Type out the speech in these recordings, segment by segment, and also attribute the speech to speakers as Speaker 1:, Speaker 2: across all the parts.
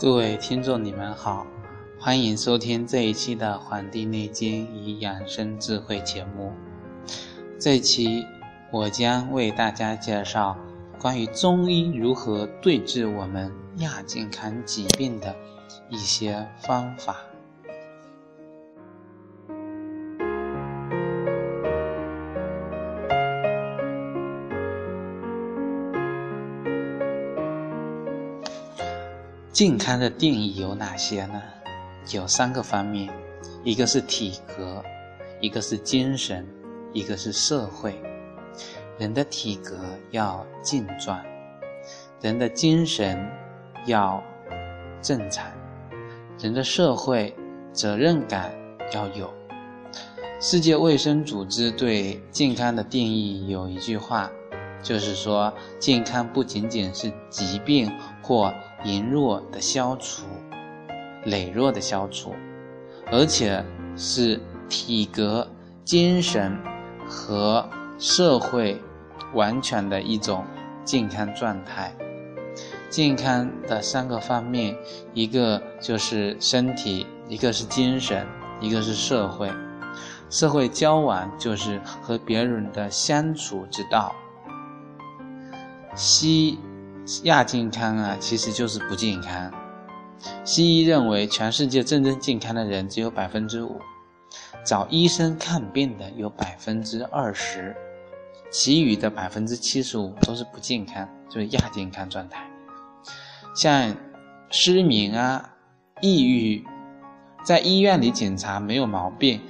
Speaker 1: 各位听众，你们好，欢迎收听这一期的《黄帝内经与养生智慧》节目。这期我将为大家介绍关于中医如何对治我们亚健康疾病的一些方法。健康的定义有哪些呢？有三个方面，一个是体格，一个是精神，一个是社会。人的体格要健壮，人的精神要正常，人的社会责任感要有。世界卫生组织对健康的定义有一句话，就是说，健康不仅仅是疾病或羸弱的消除，羸弱的消除，而且是体格、精神和社会完全的一种健康状态。健康的三个方面，一个就是身体，一个是精神，一个是社会。社会交往就是和别人的相处之道。西。亚健康啊，其实就是不健康。西医认为，全世界真正健康的人只有百分之五，找医生看病的有百分之二十，其余的百分之七十五都是不健康，就是亚健康状态。像失眠啊、抑郁，在医院里检查没有毛病，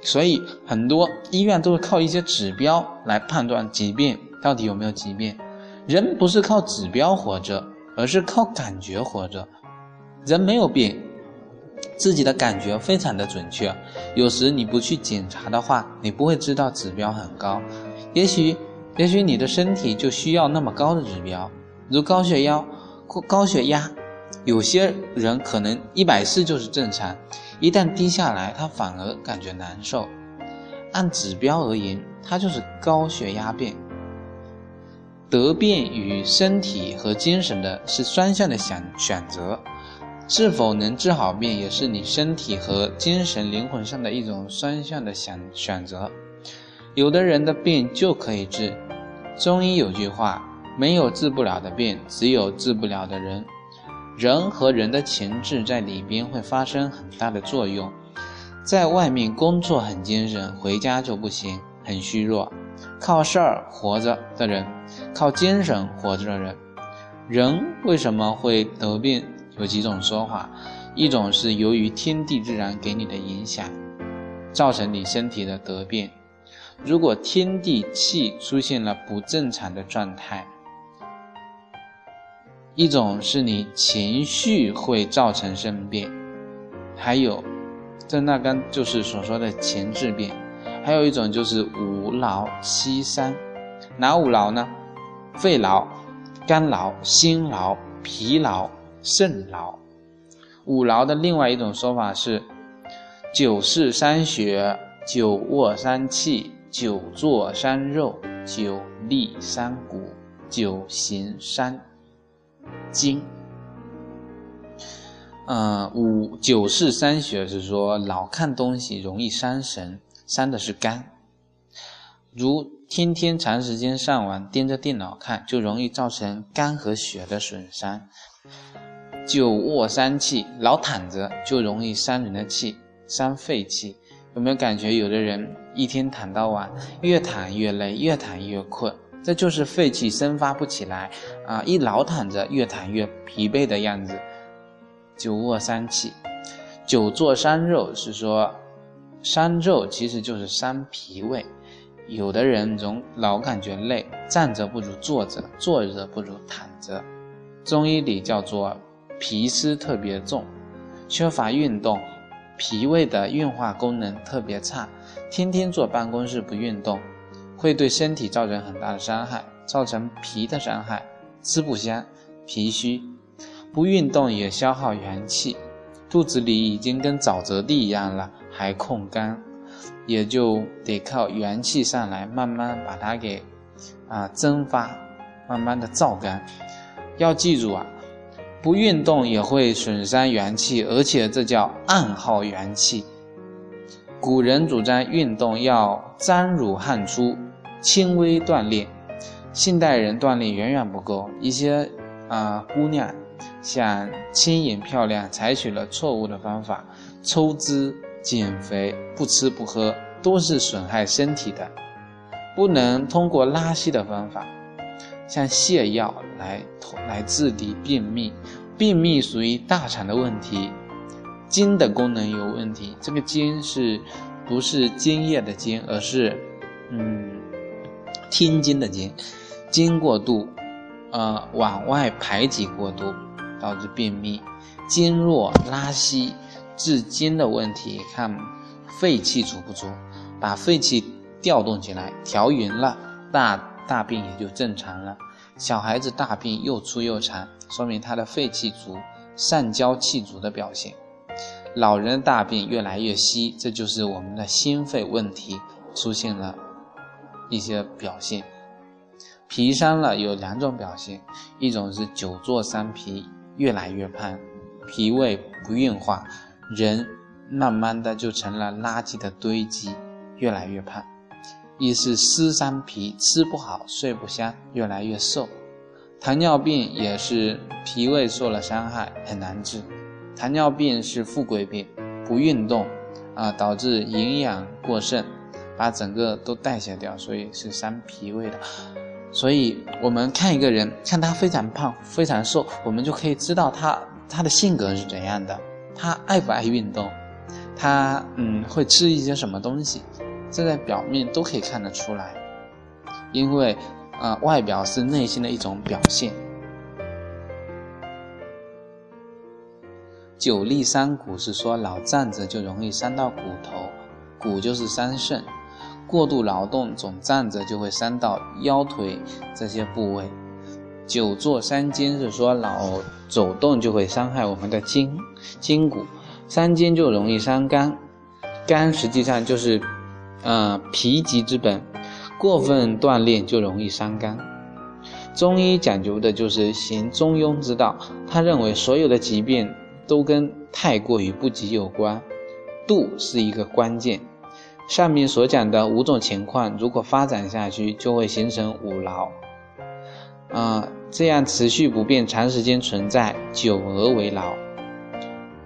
Speaker 1: 所以很多医院都是靠一些指标来判断疾病到底有没有疾病。人不是靠指标活着，而是靠感觉活着。人没有病，自己的感觉非常的准确。有时你不去检查的话，你不会知道指标很高。也许，也许你的身体就需要那么高的指标，如高血压、高血压。有些人可能一百四就是正常，一旦低下来，他反而感觉难受。按指标而言，他就是高血压病。得病与身体和精神的是双向的选选择，是否能治好病，也是你身体和精神灵魂上的一种双向的选选择。有的人的病就可以治。中医有句话：没有治不了的病，只有治不了的人。人和人的情志在里边会发生很大的作用。在外面工作很精神，回家就不行，很虚弱。靠事儿活着的人，靠精神活着的人，人为什么会得病？有几种说法，一种是由于天地自然给你的影响，造成你身体的得病。如果天地气出现了不正常的状态，一种是你情绪会造成生病，还有，这那刚就是所说的情志病。还有一种就是五劳七伤，哪五劳呢？肺劳、肝劳、心劳、脾劳、肾劳。五劳的另外一种说法是：久视伤血，久卧伤气，久坐伤肉，久立伤骨，久行伤筋。嗯，五久视伤血是说老看东西容易伤神。伤的是肝，如天天长时间上网盯着电脑看，就容易造成肝和血的损伤。久卧伤气，老躺着就容易伤人的气，伤肺气。有没有感觉有的人一天躺到晚，越躺越累，越躺越困，这就是肺气生发不起来啊！一老躺着，越躺越疲惫的样子。久卧伤气，久坐伤肉是说。伤肉其实就是伤脾胃，有的人总老感觉累，站着不如坐着，坐着不如躺着。中医里叫做脾湿特别重，缺乏运动，脾胃的运化功能特别差，天天坐办公室不运动，会对身体造成很大的伤害，造成脾的伤害，吃不香，脾虚，不运动也消耗元气，肚子里已经跟沼泽地一样了，还控干，也就得靠元气上来，慢慢把它给啊蒸发，慢慢的燥干。要记住啊。不运动也会损伤元气，而且这叫暗耗元气。古人主张运动要沾乳汗出，轻微锻炼。现代人锻炼远远不够，一些啊姑娘想轻盈漂亮，采取了错误的方法，抽脂减肥，不吃不喝，都是损害身体的。不能通过拉稀的方法。像泻药来来治理便秘，便秘属于大肠的问题，津的功能有问题。这个津是不是津液的津，而是嗯听津的津，津过度，呃往外排挤过度，导致便秘。津弱拉稀，治津的问题，看肺气足不足，把肺气调动起来，调匀了，大。大便也就正常了。小孩子大便又粗又长，说明他的肺气足、上焦气足的表现。老人大便越来越稀，这就是我们的心肺问题出现了一些表现。脾伤了有两种表现，一种是久坐伤脾，越来越胖，脾胃不运化，人慢慢的就成了垃圾的堆积，越来越胖。一是湿伤脾，吃不好，睡不香，越来越瘦。糖尿病也是脾胃受了伤害，很难治。糖尿病是富贵病，不运动啊，导致营养过剩，把整个都代谢掉，所以是伤脾胃的。所以我们看一个人，看他非常胖、非常瘦，我们就可以知道他他的性格是怎样的，他爱不爱运动，他嗯会吃一些什么东西。这在表面都可以看得出来，因为，呃，外表是内心的一种表现。久立伤骨是说老站着就容易伤到骨头，骨就是伤肾，过度劳动总站着就会伤到腰腿这些部位。久坐伤筋是说老走动就会伤害我们的筋筋骨，伤筋就容易伤肝，肝实际上就是。呃，脾疾之本，过分锻炼就容易伤肝。中医讲究的就是行中庸之道，他认为所有的疾病都跟太过于不及有关，度是一个关键。上面所讲的五种情况，如果发展下去，就会形成五劳。啊，这样持续不变，长时间存在，久而为劳。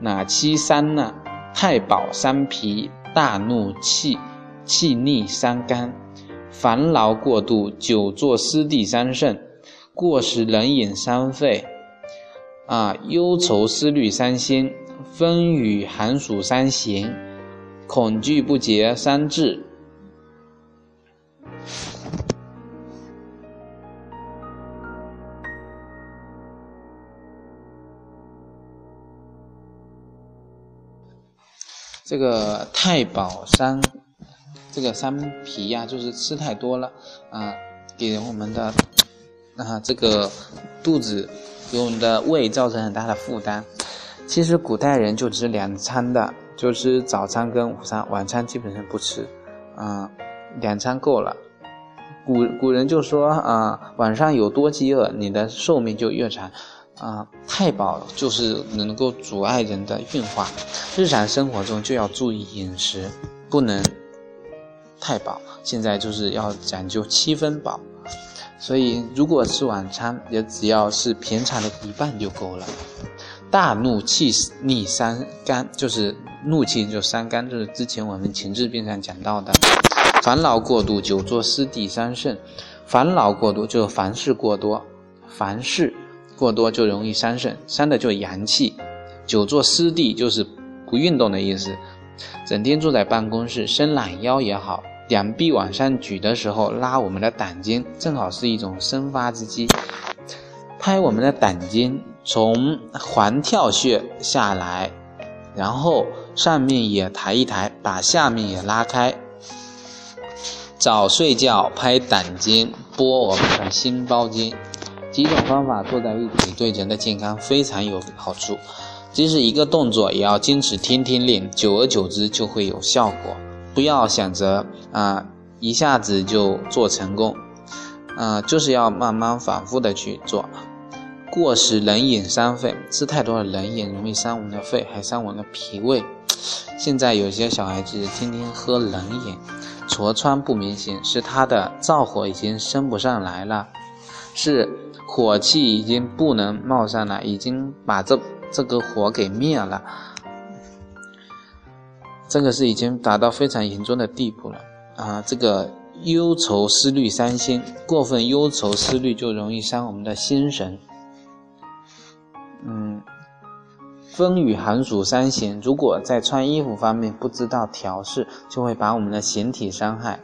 Speaker 1: 哪七伤呢？太保伤脾，大怒气。气逆伤肝，烦劳过度，久坐湿地伤肾，过食冷饮伤肺，啊，忧愁思虑伤心，风雨寒暑伤形，恐惧不节伤志。这个太保山。这个伤脾呀，就是吃太多了啊，给我们的啊这个肚子，给我们的胃造成很大的负担。其实古代人就吃两餐的，就吃早餐跟午餐，晚餐基本上不吃，啊，两餐够了。古古人就说啊，晚上有多饥饿，你的寿命就越长。啊，太饱就是能够阻碍人的运化，日常生活中就要注意饮食，不能。太饱，现在就是要讲究七分饱，所以如果吃晚餐，也只要是平常的一半就够了。大怒气逆伤肝，就是怒气就伤肝，就是之前我们情志病上讲到的。烦恼过度，久坐湿地伤肾。烦恼过度就是凡事过多，凡事过多就容易伤肾，伤的就阳气。久坐湿地就是不运动的意思，整天坐在办公室，伸懒腰也好。两臂往上举的时候，拉我们的胆经，正好是一种生发之机。拍我们的胆经，从环跳穴下来，然后上面也抬一抬，把下面也拉开。早睡觉，拍胆经，拨我们的心包经，几种方法做在一起，对人的健康非常有好处。即使一个动作，也要坚持天天练，久而久之就会有效果。不要想着啊一下子就做成功，啊就是要慢慢反复的去做。过食冷饮伤肺，吃太多的冷饮容易伤我们的肺，还伤我们的脾胃。现在有些小孩子天天喝冷饮，痤疮不明显，是他的燥火已经升不上来了，是火气已经不能冒上来，已经把这这个火给灭了。这个是已经达到非常严重的地步了啊！这个忧愁思虑伤心，过分忧愁思虑就容易伤我们的心神。嗯，风雨寒暑伤形，如果在穿衣服方面不知道调试，就会把我们的形体伤害。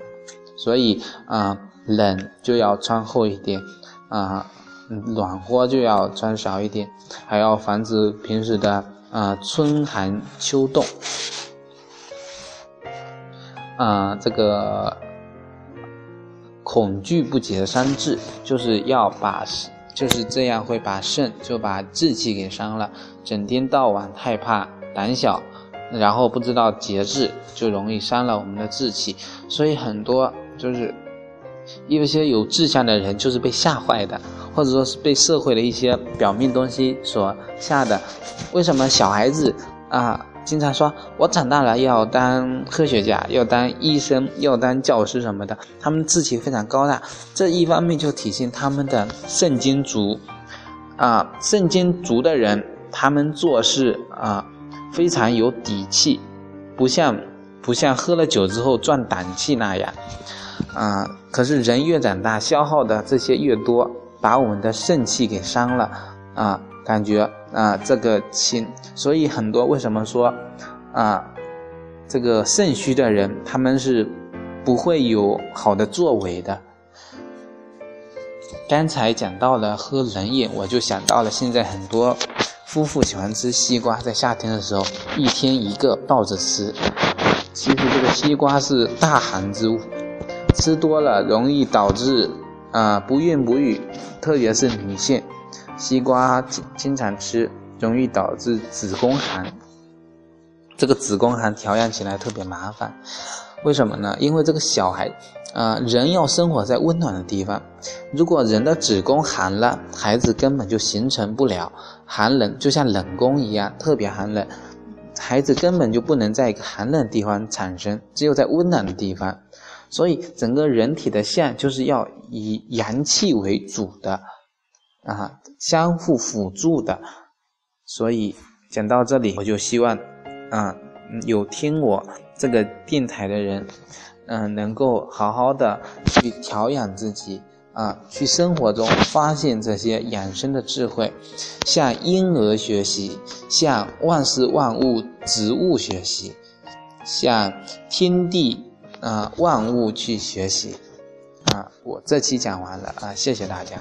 Speaker 1: 所以啊，冷就要穿厚一点，啊，暖和就要穿少一点，还要防止平时的啊春寒秋冻。啊，这个恐惧不洁伤志，就是要把。就是这样会把肾就把志气给伤了，整天到晚害怕、胆小，然后不知道节制，就容易伤了我们的志气。所以很多就是有一些有志向的人，就是被吓坏的，或者说是被社会的一些表面东西所吓的。为什么小孩子啊？经常说，我长大了要当科学家，要当医生，要当教师什么的。他们志气非常高大，这一方面就体现他们的肾精足。啊，肾精足的人，他们做事啊非常有底气，不像不像喝了酒之后壮胆气那样。啊，可是人越长大，消耗的这些越多，把我们的肾气给伤了。啊。感觉啊，这个轻，所以很多为什么说啊，这个肾虚的人他们是不会有好的作为的。刚才讲到了喝冷饮，我就想到了现在很多夫妇喜欢吃西瓜，在夏天的时候一天一个抱着吃。其实这个西瓜是大寒之物，吃多了容易导致啊不孕不育，特别是女性。西瓜经经常吃，容易导致子宫寒。这个子宫寒调养起来特别麻烦，为什么呢？因为这个小孩，啊，人要生活在温暖的地方。如果人的子宫寒了，孩子根本就形成不了。寒冷就像冷宫一样，特别寒冷，孩子根本就不能在一个寒冷的地方产生，只有在温暖的地方。所以整个人体的相就是要以阳气为主的。啊，相互辅助的，所以讲到这里，我就希望，啊，有听我这个电台的人，嗯，能够好好的去调养自己，啊，去生活中发现这些养生的智慧，向婴儿学习，向万事万物植物学习，向天地啊万物去学习，啊，我这期讲完了啊，谢谢大家。